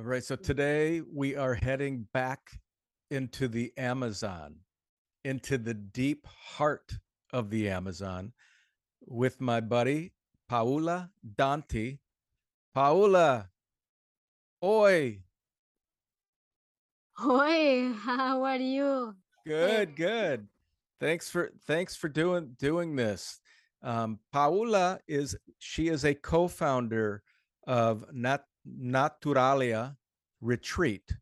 All right. So today we are heading back into the Amazon, into the deep heart of the Amazon with my buddy Paula Danti. Paula, oi. Oi, how are you? Good, good. Thanks for thanks for doing doing this. Um, Paula is she is a co-founder of Nat Naturalia Retreat.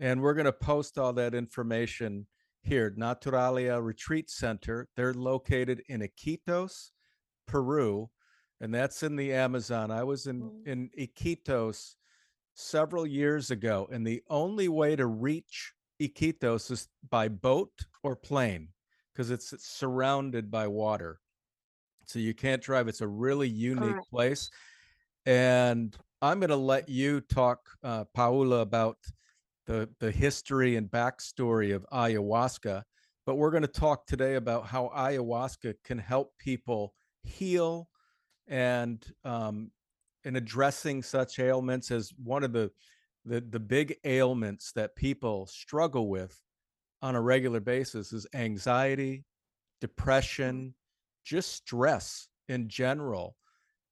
And we're going to post all that information here. Naturalia Retreat Center. They're located in Iquitos, Peru, and that's in the Amazon. I was in, Mm. in Iquitos several years ago, and the only way to reach Iquitos is by boat or plane because it's, it's surrounded by water. So you can't drive. It's a really unique Correct. place. And I'm going to let you talk, uh, Paula, about the the history and backstory of ayahuasca. But we're going to talk today about how ayahuasca can help people heal and um, in addressing such ailments as one of the, the the big ailments that people struggle with on a regular basis is anxiety, depression, just stress in general.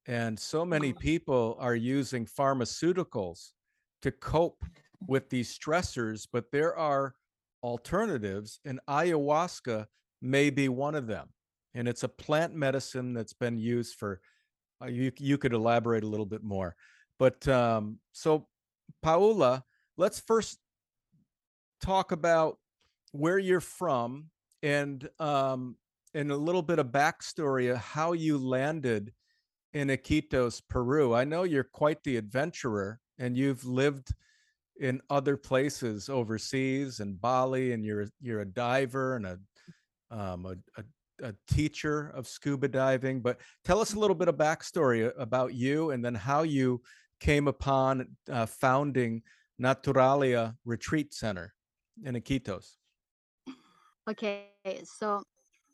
And so many Mm. people are using pharmaceuticals to cope with these stressors, but there are alternatives, and ayahuasca may be one of them. And it's a plant medicine that's been used for, uh, you, you could elaborate a little bit more. But um, so, Paula, let's first talk about where you're from and um, and a little bit of backstory of how you landed in Iquitos, Peru. I know you're quite the adventurer and you've lived in other places overseas and Bali and you're you're a diver and a um, a, a, a teacher of scuba diving. But tell us a little bit of backstory about you and then how you came upon uh, founding Naturalia Retreat Center in Iquitos. Okay, so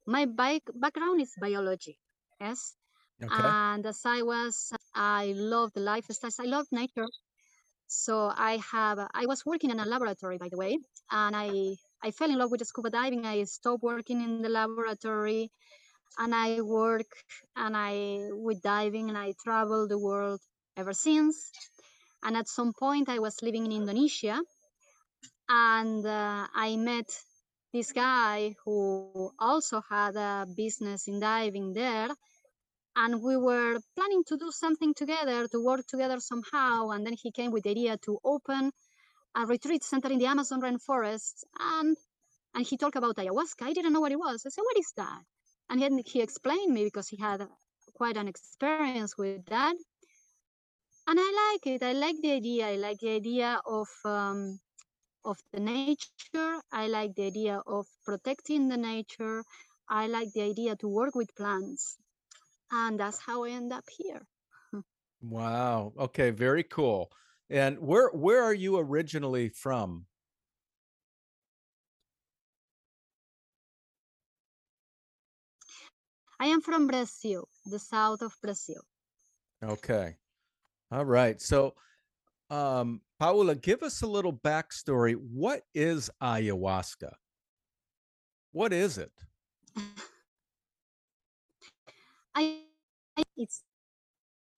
my bike background is biology. Yes. Okay. And as I was, I love the lifestyles. I love nature. So I have, I was working in a laboratory, by the way, and I, I fell in love with scuba diving. I stopped working in the laboratory and I work and I with diving and I travel the world ever since. And at some point I was living in Indonesia and uh, I met this guy who also had a business in diving there and we were planning to do something together to work together somehow and then he came with the idea to open a retreat center in the amazon rainforest and and he talked about ayahuasca. I didn't know what it was. I said what is that? And he explained me because he had quite an experience with that. And i like it. I like the idea. I like the idea of um, of the nature. I like the idea of protecting the nature. I like the idea to work with plants and that's how I end up here. Wow. Okay, very cool. And where where are you originally from? I am from Brazil, the south of Brazil. Okay. All right. So um Paula, give us a little backstory. What is ayahuasca? What is it? I, it's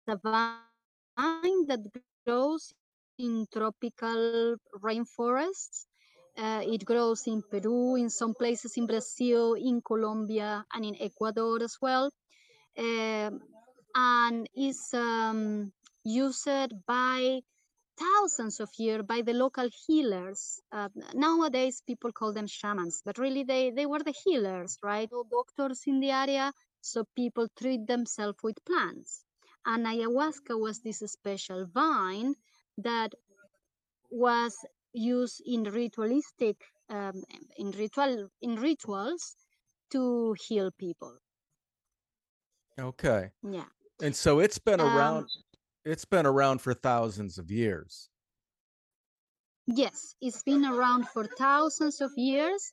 a vine that grows in tropical rainforests. Uh, it grows in Peru, in some places in Brazil, in Colombia, and in Ecuador as well. Um, and is um, used by thousands of years by the local healers. Uh, nowadays, people call them shamans, but really they, they were the healers, right? No doctors in the area, so people treat themselves with plants. And ayahuasca was this special vine that was used in ritualistic, um, in ritual, in rituals to heal people. Okay. Yeah. And so it's been Um, around it's been around for thousands of years. Yes, it's been around for thousands of years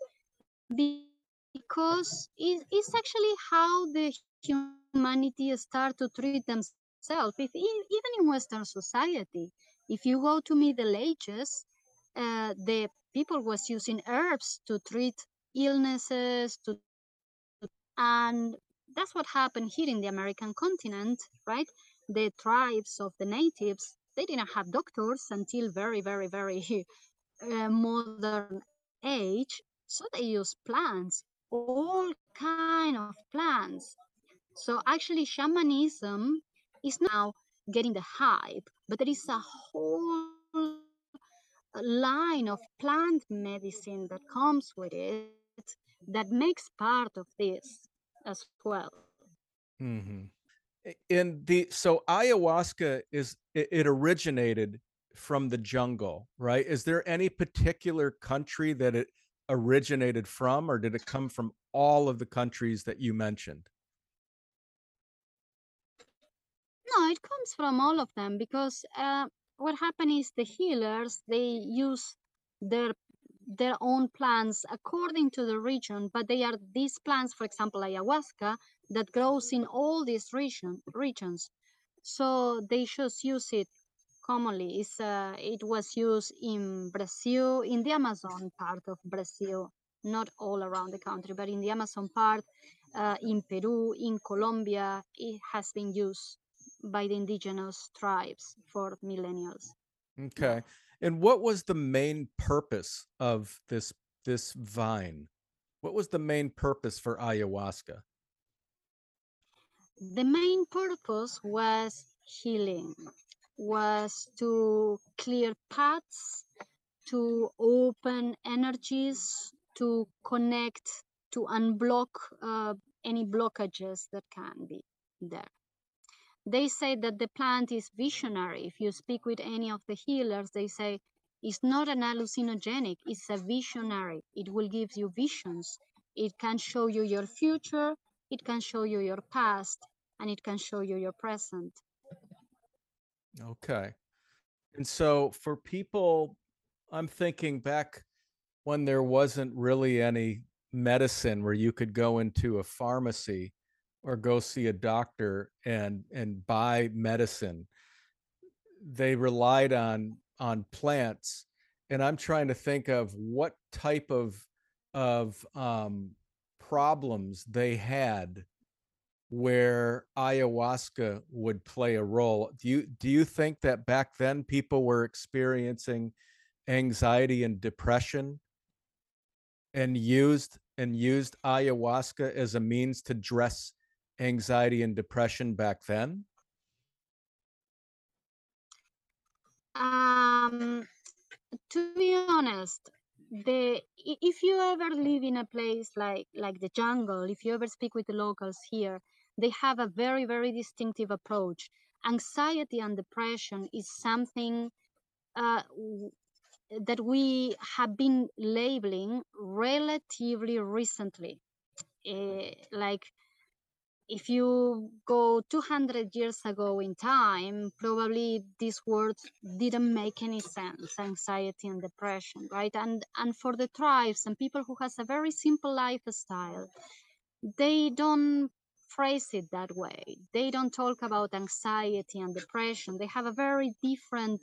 because it, it's actually how the humanity start to treat themselves. If, even in Western society, if you go to Middle Ages, uh, the people was using herbs to treat illnesses, to and that's what happened here in the American continent, right? The tribes of the natives they didn't have doctors until very, very, very uh, modern age, so they use plants, all kind of plants. So actually, shamanism is now getting the hype, but there is a whole line of plant medicine that comes with it that makes part of this as well. Mm-hmm. In the so ayahuasca is it, it originated from the jungle, right? Is there any particular country that it originated from, or did it come from all of the countries that you mentioned? No, it comes from all of them because uh, what happened is the healers they use their their own plants according to the region, but they are these plants, for example, ayahuasca, that grows in all these region, regions. So they just use it commonly. It's, uh, it was used in Brazil, in the Amazon part of Brazil, not all around the country, but in the Amazon part, uh, in Peru, in Colombia, it has been used by the indigenous tribes for millennia. Okay. And what was the main purpose of this this vine? What was the main purpose for ayahuasca? The main purpose was healing, was to clear paths, to open energies, to connect, to unblock uh, any blockages that can be there. They say that the plant is visionary. If you speak with any of the healers, they say it's not an hallucinogenic, it's a visionary. It will give you visions. It can show you your future, it can show you your past, and it can show you your present. Okay. And so for people, I'm thinking back when there wasn't really any medicine where you could go into a pharmacy or go see a doctor and and buy medicine they relied on on plants and i'm trying to think of what type of of um, problems they had where ayahuasca would play a role do you do you think that back then people were experiencing anxiety and depression and used and used ayahuasca as a means to dress anxiety and depression back then? Um, to be honest, the if you ever live in a place like like the jungle, if you ever speak with the locals here, they have a very very distinctive approach. Anxiety and depression is something uh, that we have been labeling relatively recently. Uh, like if you go 200 years ago in time, probably these words didn't make any sense, anxiety and depression, right? And, and for the tribes and people who has a very simple lifestyle, they don't phrase it that way. They don't talk about anxiety and depression. They have a very different,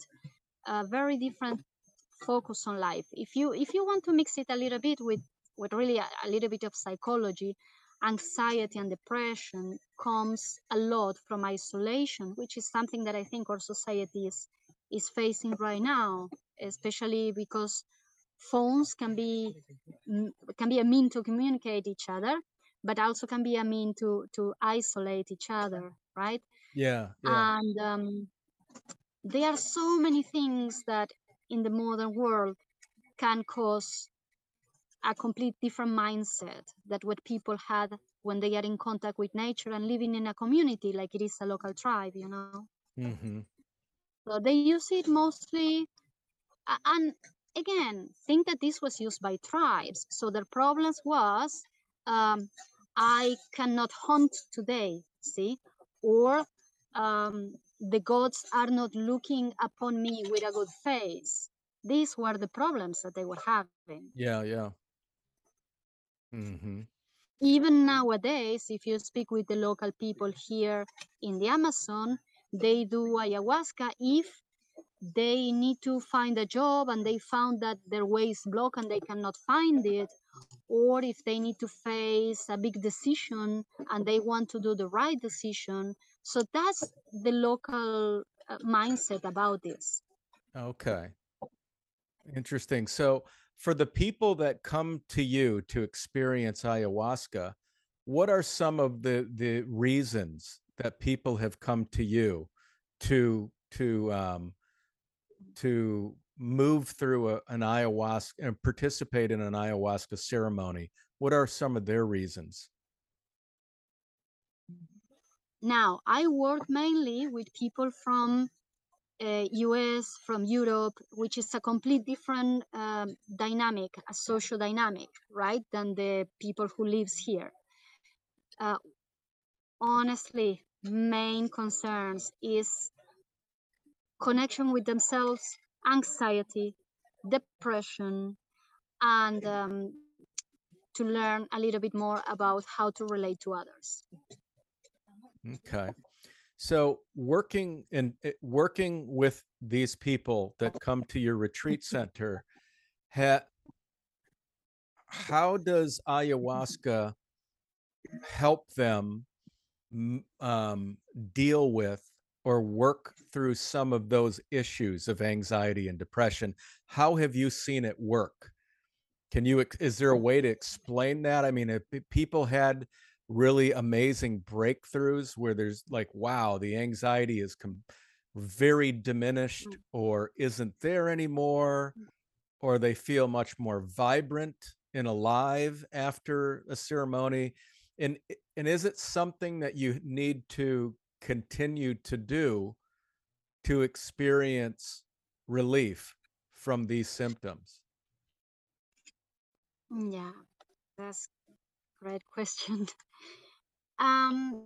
uh, very different focus on life. If you if you want to mix it a little bit with with really a, a little bit of psychology, anxiety and depression comes a lot from isolation, which is something that I think our society is, is facing right now, especially because phones can be can be a mean to communicate each other, but also can be a mean to to isolate each other, right? Yeah. yeah. And um, there are so many things that in the modern world can cause a complete different mindset that what people had when they are in contact with nature and living in a community like it is a local tribe you know mm-hmm. so they use it mostly and again think that this was used by tribes so their problems was um, i cannot hunt today see? Or um, the gods are not looking upon me with a good face. These were the problems that they were having. Yeah yeah. Mm-hmm. Even nowadays, if you speak with the local people here in the Amazon, they do ayahuasca if they need to find a job and they found that their way is blocked and they cannot find it or if they need to face a big decision and they want to do the right decision so that's the local uh, mindset about this Okay. Interesting. So, for the people that come to you to experience ayahuasca, what are some of the the reasons that people have come to you to to um, to move through a, an ayahuasca and participate in an ayahuasca ceremony? What are some of their reasons? now i work mainly with people from uh, US, from Europe, which is a complete different um, dynamic, a social dynamic, right, than the people who lives here. Uh, honestly, main concerns is connection with themselves, anxiety, depression, and um, to learn a little bit more about how to relate to others. Okay. So working and working with these people that come to your retreat center, ha, how does ayahuasca help them um, deal with or work through some of those issues of anxiety and depression? How have you seen it work? Can you? Is there a way to explain that? I mean, if people had really amazing breakthroughs where there's like wow the anxiety is com- very diminished mm. or isn't there anymore mm. or they feel much more vibrant and alive after a ceremony and and is it something that you need to continue to do to experience relief from these symptoms yeah that's great question um,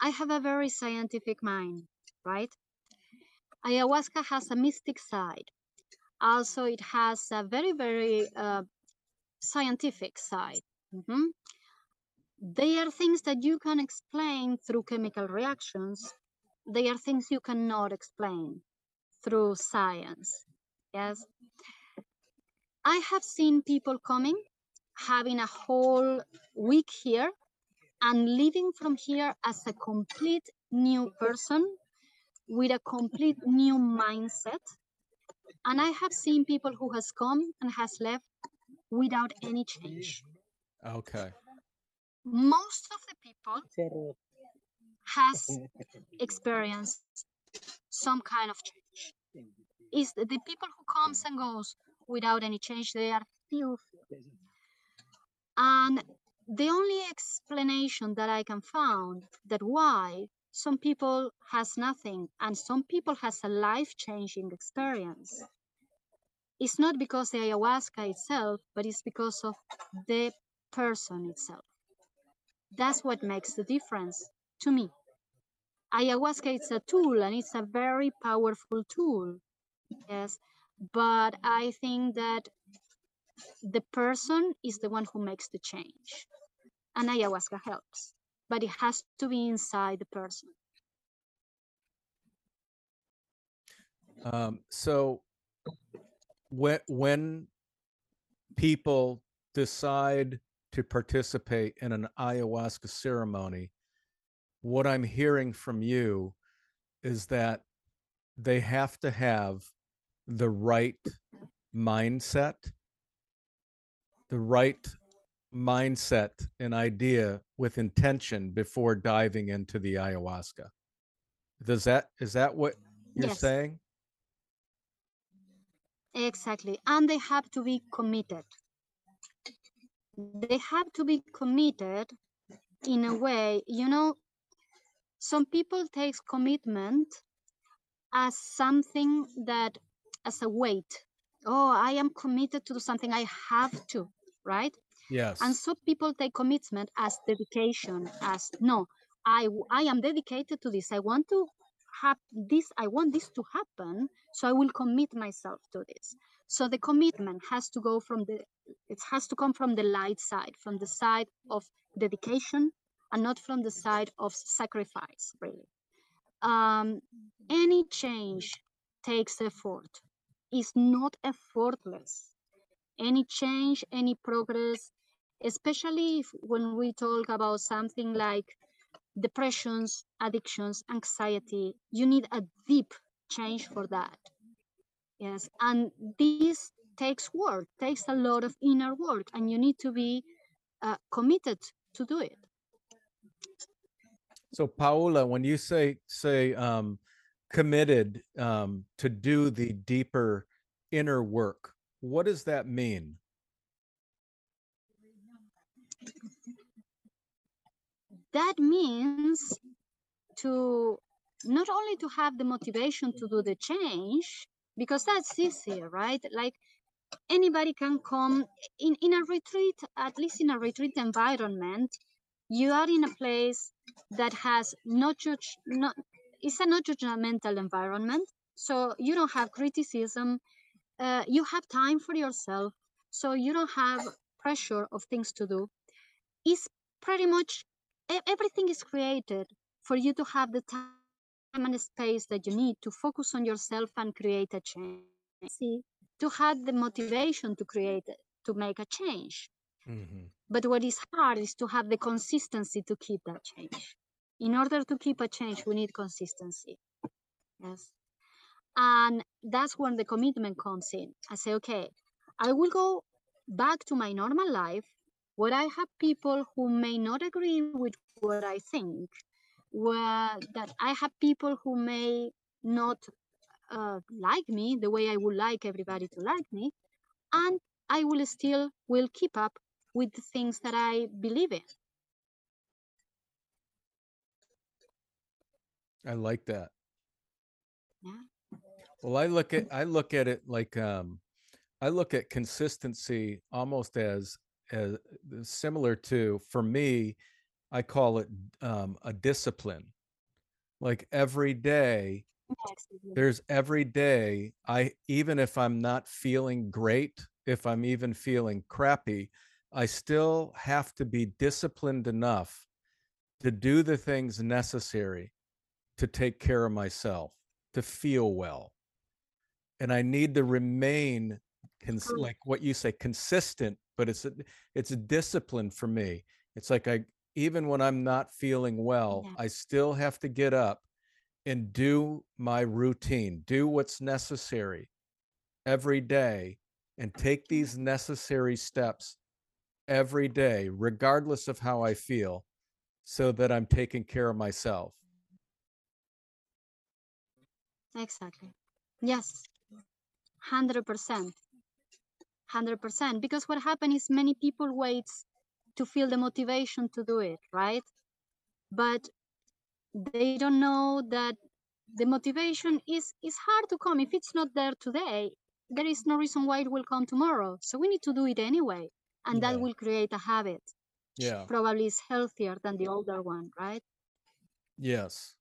I have a very scientific mind, right? Ayahuasca has a mystic side. Also, it has a very, very uh, scientific side. Mm-hmm. They are things that you can explain through chemical reactions. They are things you cannot explain through science. Yes. I have seen people coming having a whole week here and living from here as a complete new person with a complete new mindset and i have seen people who has come and has left without any change okay most of the people has experienced some kind of change is the people who comes and goes without any change they are few and the only explanation that I can find that why some people has nothing and some people has a life-changing experience it's not because the ayahuasca itself, but it's because of the person itself. That's what makes the difference to me. Ayahuasca is a tool and it's a very powerful tool. Yes. But I think that the person is the one who makes the change. And ayahuasca helps, but it has to be inside the person. Um, so when when people decide to participate in an ayahuasca ceremony, what I'm hearing from you is that they have to have the right mindset the right mindset and idea with intention before diving into the ayahuasca. Does that is that what you're yes. saying? Exactly. And they have to be committed. They have to be committed in a way, you know, some people take commitment as something that as a weight. Oh i am committed to do something i have to right? Yes. And so people take commitment as dedication as no i i am dedicated to this i want to have this i want this to happen so i will commit myself to this so the commitment has to go from the it has to come from the light side from the side of dedication and not from the side of sacrifice really um, any change takes effort. It's not effortless. Any change, any progress, especially if, when we talk about something like depressions, addictions, anxiety, you need a deep change for that. Yes, and this takes work, takes a lot of inner work, and you need to be uh, committed to do it. So Paula, when you say say um, committed um, to do the deeper inner work, what does that mean? That means to not only to have the motivation to do the change, because that's easier, right? Like anybody can come in, in a retreat, at least in a retreat environment, you are in a place that has no judge, not, it's a not judgmental environment. So you don't have criticism. Uh, you have time for yourself. So you don't have pressure of things to do. It's pretty much everything is created for you to have the time and space that you need to focus on yourself and create a change. See, to have the motivation to create to make a change. Mm-hmm. But what is hard is to have the consistency to keep that change. In order to keep a change, we need consistency. Yes. And that's when the commitment comes in. I say, okay, I will go back to my normal life where I have people who may not agree with what I think, where that I have people who may not uh, like me the way I would like everybody to like me, and I will still will keep up with the things that I believe in. I like that. Yeah. Well, I look at I look at it like um I look at consistency almost as as similar to for me I call it um a discipline. Like every day there's every day I even if I'm not feeling great, if I'm even feeling crappy, I still have to be disciplined enough to do the things necessary to take care of myself, to feel well. And I need to remain cons- like what you say consistent, but it's a, it's a discipline for me. It's like I even when I'm not feeling well, yeah. I still have to get up and do my routine, do what's necessary every day and take mm-hmm. these necessary steps every day, regardless of how I feel, so that I'm taking care of myself. Exactly. Yes. 100%. 100%. Because what happens is many people wait to feel the motivation to do it, right? But they don't know that the motivation is is hard to come. If it's not there today there is no reason why it will come tomorrow. So we need to do it anyway and yeah. that will create a habit yeah. probably is healthier than the older one right? Yes.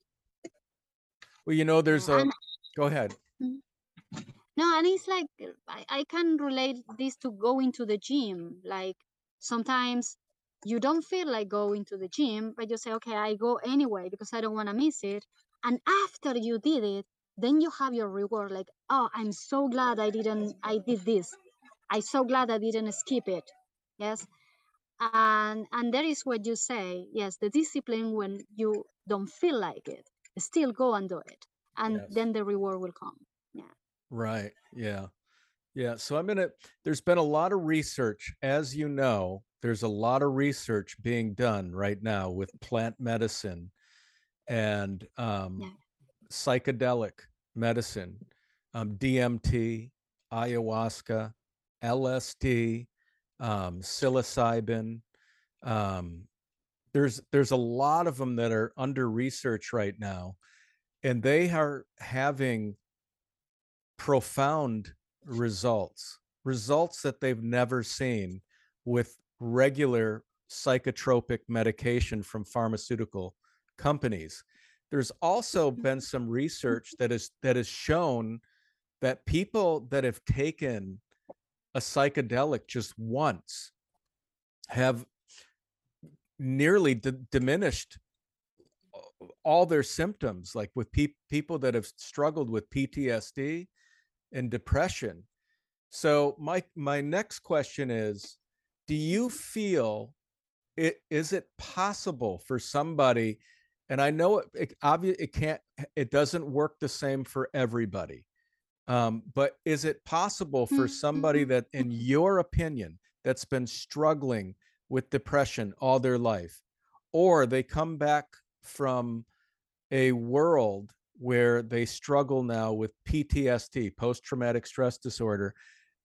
Well you know there's a and, go ahead. Mm-hmm. no and it's like I, I can relate this to going to the gym. Like sometimes you don't feel like going to the gym, but you say, okay, I go anyway because I don't want to miss it. And after you did it, then you have your reward like, oh, I'm so glad I didn't, I did this. I'm so glad I didn't skip it. Yes. And and that is what you say. Yes, the discipline when you don't feel like it, still go and do it. And yes. then the reward will come. Yeah. Right. Yeah. Yeah. So I'm gonna there's been a lot of research, as you know, there's a lot of research being done right now with plant medicine and um, yeah. psychedelic medicine, um, DMT, ayahuasca, LSD, um, psilocybin. Um, there's there's a lot of them that are under research right now, and they are having profound results, results that they've never seen with regular psychotropic medication from pharmaceutical companies. There's also mm-hmm. been some research that is that has shown that people that have taken a psychedelic just once have nearly d- diminished all their symptoms, like with peop people that have struggled with PTSD and depression. So my my next question is, do you feel it is it possible for somebody and I know it, it obvious it can't it doesn't work the same for everybody. Um, but is it possible for somebody Mhm. that in your opinion that's been struggling with depression all their life or they come back from a world where they struggle now with PTSD, post traumatic stress disorder,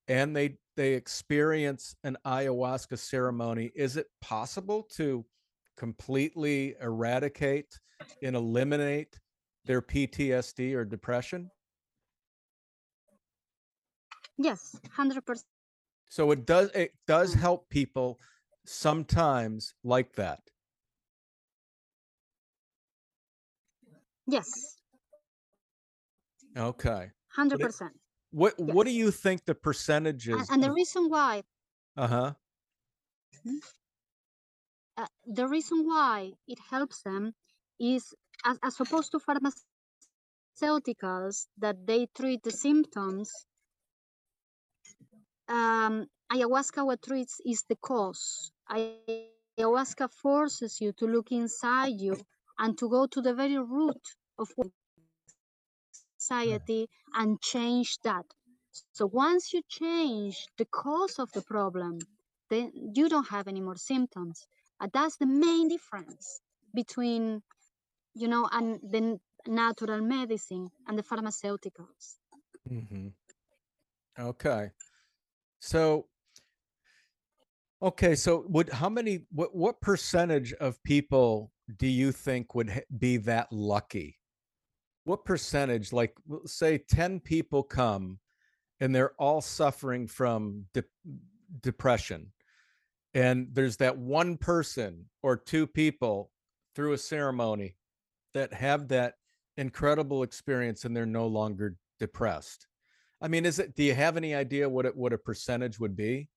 and they they experience an ayahuasca ceremony, is it possible to completely eradicate and eliminate their PTSD or depression? Yes, 100%. So it does it does Mm. help people sometimes like that. Yes, Okay. 100%. what what do you think the And, percentages and the reason why, uh-huh. Mhm. uh, the reason why it helps them is as, as opposed to pharmaceuticals that they treat the symptoms, um, ayahuasca what treats is the cause. Ayahuasca forces you to look inside you and to go to the very root of what anxiety and change that. So once you change the cause of the problem, then you don't have any more symptoms. And that's the main difference between, you know, and the natural medicine and the pharmaceuticals. Mhm. Okay. So okay, so would how many what what percentage of people do you think would be that lucky? What percentage like say 10 people come and they're all suffering from de- depression and there's that one person or two people through a ceremony that have that incredible experience and they're no longer depressed. I mean, is it do you have any idea what it what a percentage would be?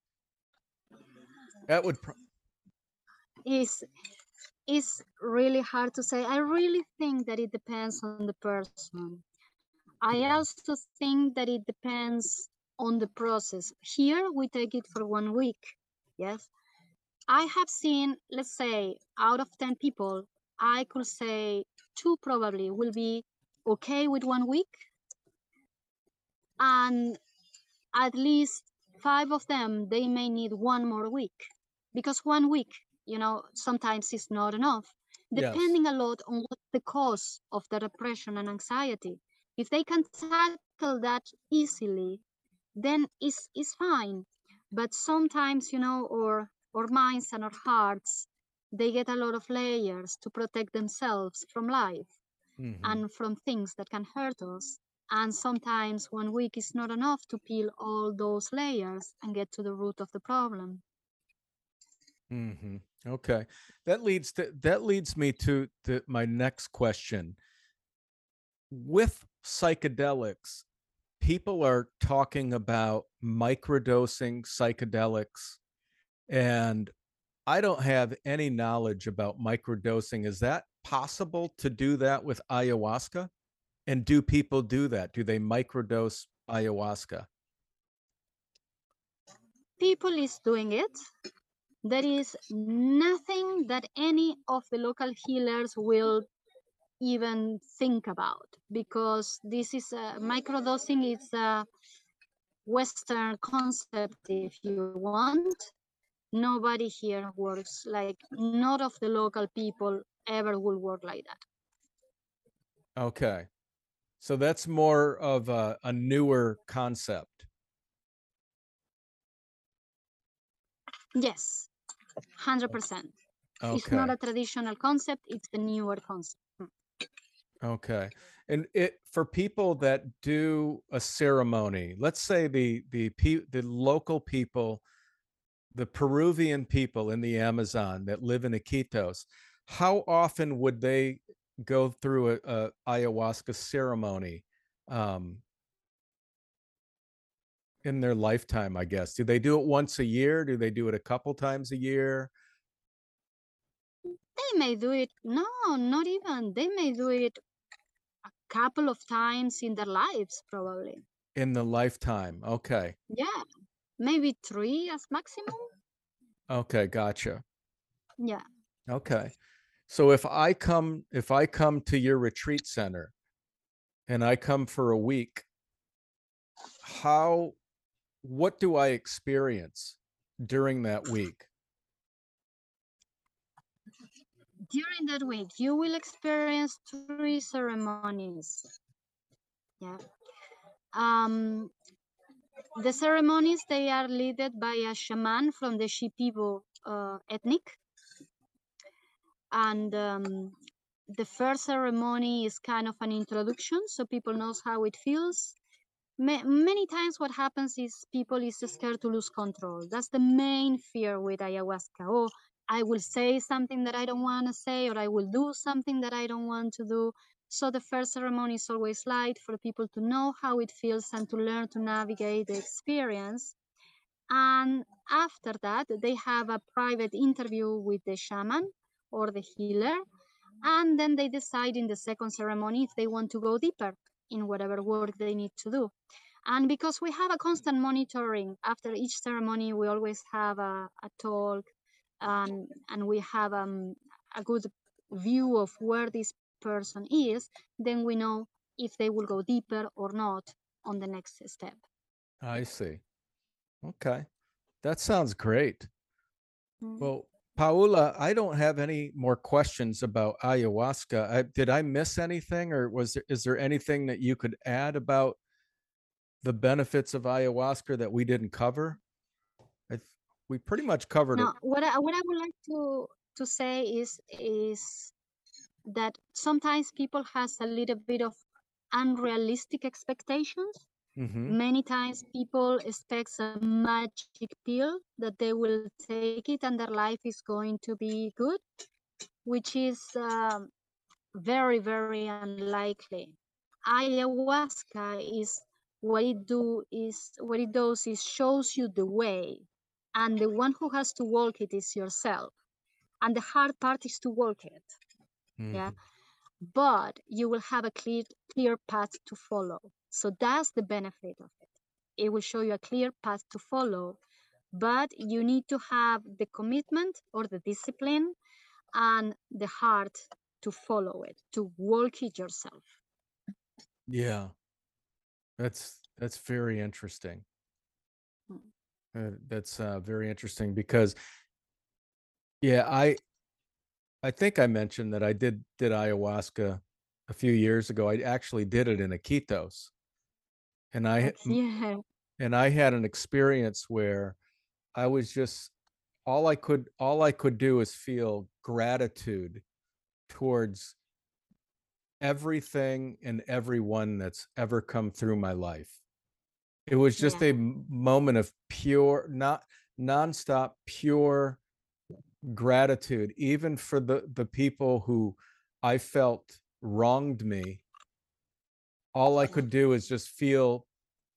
That would pr- Is is really hard to say. I really think that it depends on the person. I also think that it depends on the process. Here we take it for one week. Yes. I have seen, let's say, out of 10 people, I could say two probably will be okay with one week. And at least five of them, they may need one more week. Because one week, you know, sometimes it's not enough, Yes. depending a lot on what the cause of the depression and anxiety. If they can tackle that easily, then it's, it's fine. But sometimes, you know, our, our minds and our hearts, they get a lot of layers to protect themselves from life Mhm. and from things that can hurt us. And sometimes one week is not enough to peel all those layers and get to the root of the problem. hmm Okay, that leads to that leads me to to my next question. With psychedelics, people are talking about microdosing psychedelics, and I don't have any knowledge about microdosing. Is that possible to do that with ayahuasca? And do people do that? Do they microdose ayahuasca? People is doing it. There is nothing that any of the local healers will even think about because this is a microdosing it's a western concept if you want nobody here works like not of the local people ever will work like that Okay. So that's more of a, a newer concept. yes 100% it's not a traditional concept it's a newer concept. Okay. And it for people that do a ceremony, let's say the the pe- the local people, the Peruvian people in the Amazon that live in Iquitos, how often would they go through a, a ayahuasca ceremony um, in their lifetime? I guess. Do they do it once a year? Do they do it a couple times a year? They may do it. No, not even. They may do it a couple of times in their lives, probably. In the lifetime. Okay. Yeah, maybe three as maximum. Okay, gotcha. Yeah. Okay. So if I come if I come to your retreat center and I come for a week, how what do I experience during that week? During that week, you will experience three ceremonies. Yeah. Um, the ceremonies they are led by a shaman from the Shipibo uh, ethnic, and um, the first ceremony is kind of an introduction, so people knows how it feels. Ma- many times, what happens is people is scared to lose control. That's the main fear with ayahuasca. Oh, I will say something that I don't want to say, or I will do something that I don't want to do. So the first ceremony is always light for people to know how it feels and to learn to navigate the experience. And after that, they have a private interview with the shaman or the healer. And then they decide in the second ceremony if they want to go deeper in whatever work they need to do. And because we have a constant monitoring after each ceremony, we always have a, a talk and, and we have um, a good view of where this person is, then we know if they will go deeper or not on the next step. I see. Okay. That sounds great. Mm. Well, Paula, I don't have any more questions about ayahuasca. I, did I miss anything, or was there is there anything that you could add about the benefits of ayahuasca that we didn't cover? I, we pretty much covered it. what I, what I would like to to say is is that sometimes people has a little bit of unrealistic expectations. Hmm Many times people expect a magic pill that they will take it and their life is going to be good, which is um, very very unlikely. Ayahuasca is what it do is what it does is shows you the way, and the one who has to walk it is yourself, and the hard part is to walk it. Yeah, but you will have a clear clear path to follow. So that's the benefit of it. It will show you a clear path to follow, but you need to have the commitment or the discipline and the heart to follow it, to walk it yourself. Yeah, that's that's very interesting. Mm. Uh, that's uh, very interesting because, yeah, I I think I mentioned that I did did ayahuasca a few years ago. I actually did it in Iquitos, and I That's yeah. and I had an experience where I was just all I could all I could do is feel gratitude towards everything and everyone that's ever come through my life. It was just Yeah. a moment of pure, not nonstop, pure gratitude, even for the the people who I felt wronged me. All I could mm-hmm. do is just feel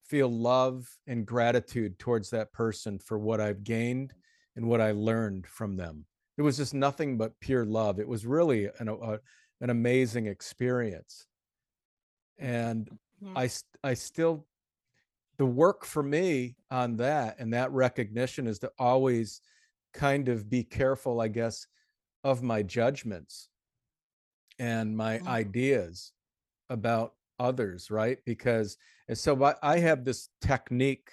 feel love and gratitude towards that person for what I've gained and what I learned from them. It was just nothing but pure love. It was really an a, an amazing experience. And Yeah. I I still the work for me on that and that recognition is to always kind of be careful, I guess, of my judgments and my Yeah. ideas about others, right? Because and so I, I have this technique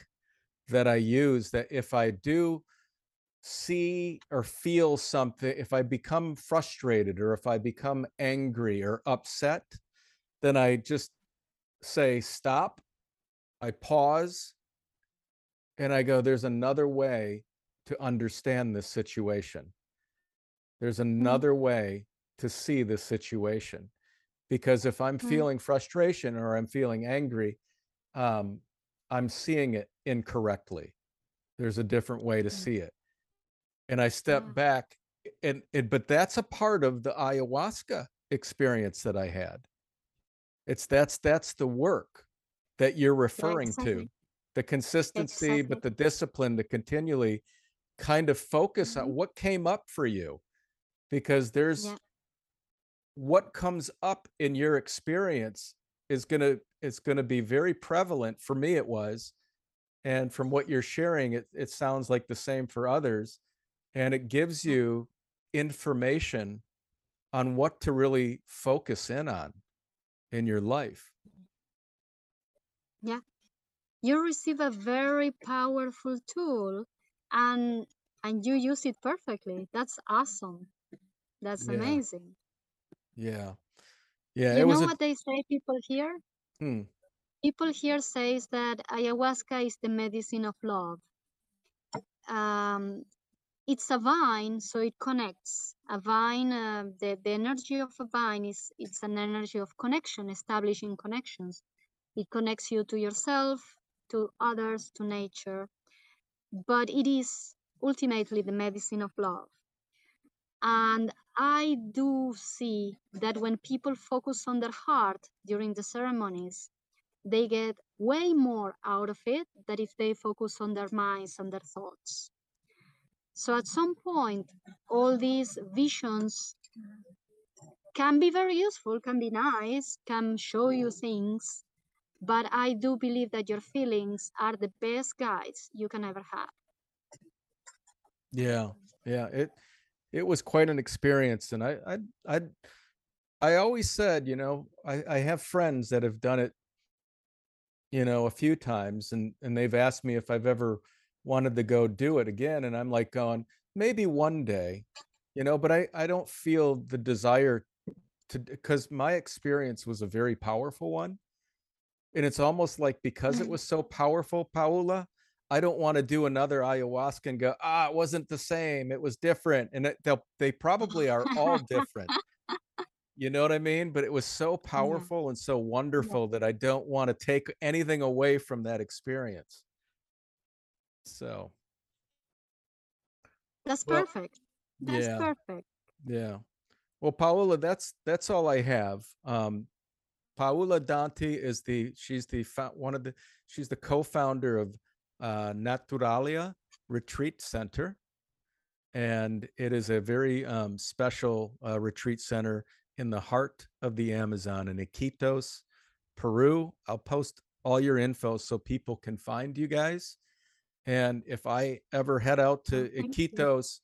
that I use that if I do see or feel something, if I become frustrated or if I become angry or upset, then I just say stop, I pause, and I go, there's another way to understand this situation. There's mm-hmm. another way to see this situation. Because if I'm Mm. feeling frustration or I'm feeling angry, um, I'm seeing it incorrectly. There's a different way to Mm. see it. And I step Yeah. back and, and but that's a part of the ayahuasca experience that I had. It's that's that's the work that you're referring to. The consistency, but the discipline to continually kind of focus on Mhm. what came up for you because there's Yeah. What comes up in your experience is gonna is gonna be very prevalent. For me, it was, and from what you're sharing, it it sounds like the same for others, and it gives mm. you information on what to really focus in on in your life. Yeah. You receive a very powerful tool and and you use it perfectly. That's awesome. That's Yeah. amazing. Yeah. Yeah, You it was know a what they say people here? Hmm. People here says that ayahuasca is the medicine of love. Um, it's a vine, so it connects. A vine, uh, the, the energy of a vine is it's an energy of connection, establishing connections. It connects you to yourself, to others, to nature. But it is ultimately the medicine of love. And I do see that when people focus on their heart during the ceremonies, they get way more out of it than if they focus on their minds and their thoughts. So at some point, all these visions can be very useful, can be nice, can show you things, but I do believe that your feelings are the best guides you can ever have. Yeah. Yeah, it it was quite an experience, and I I I I always said, you know, I I have friends that have done it you know, a few times, and and they've asked me if I've ever wanted to go do it again, and I'm like going, "Maybe one day," you know, but I I don't feel the desire to because my experience was a very powerful one. And it's almost like because it Mm. was so powerful, Paula, I don't wanna do another ayahuasca and go, "Ah, it wasn't the same, it was different," and it they'll they probably are all different. You know what I mean? But it was so Yeah. powerful and so Yeah. wonderful that I don't wanna take anything away from that experience. So That's Well perfect. That's Yeah. perfect. Yeah. Well, Paola, that's that's all I have. Um, Paula Danti is the she's the one of the she's the co-founder of, uh, Naturalia Retreat Center, and it is a very, um, special, uh, retreat center in the heart of the Amazon in Iquitos, Peru. I'll post all your info so people can find you guys, and if I ever head out Oh, to. Iquitos,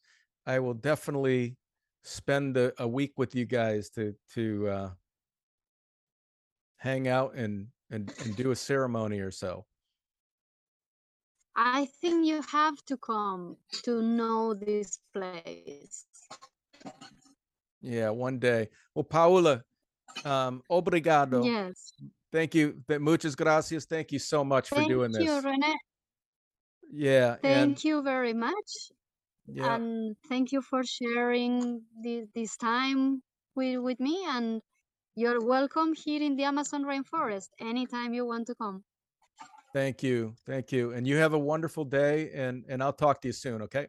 I will definitely spend a a week with you guys to to, uh hang out and and and do a ceremony or so. I think you have to come to know this place. Yeah, one day. Well, Paula, um, obrigado. Yes. Thank you. Muchas gracias. Thank you so much for doing this. Thank you, this. Rene. Yeah, and Thank you very much, Yeah. and thank you for sharing thi this time with with me, and you're welcome here in the Amazon rainforest anytime you want to come. Thank you. Thank you, and you have a wonderful day, and and I'll talk to you soon, okay?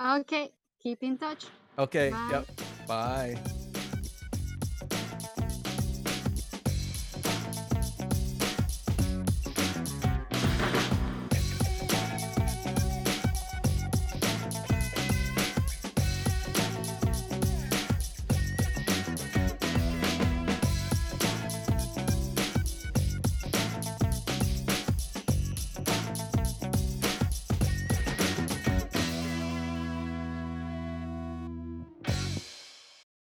Okay, keep in touch. Okay, Bye. yep. Bye.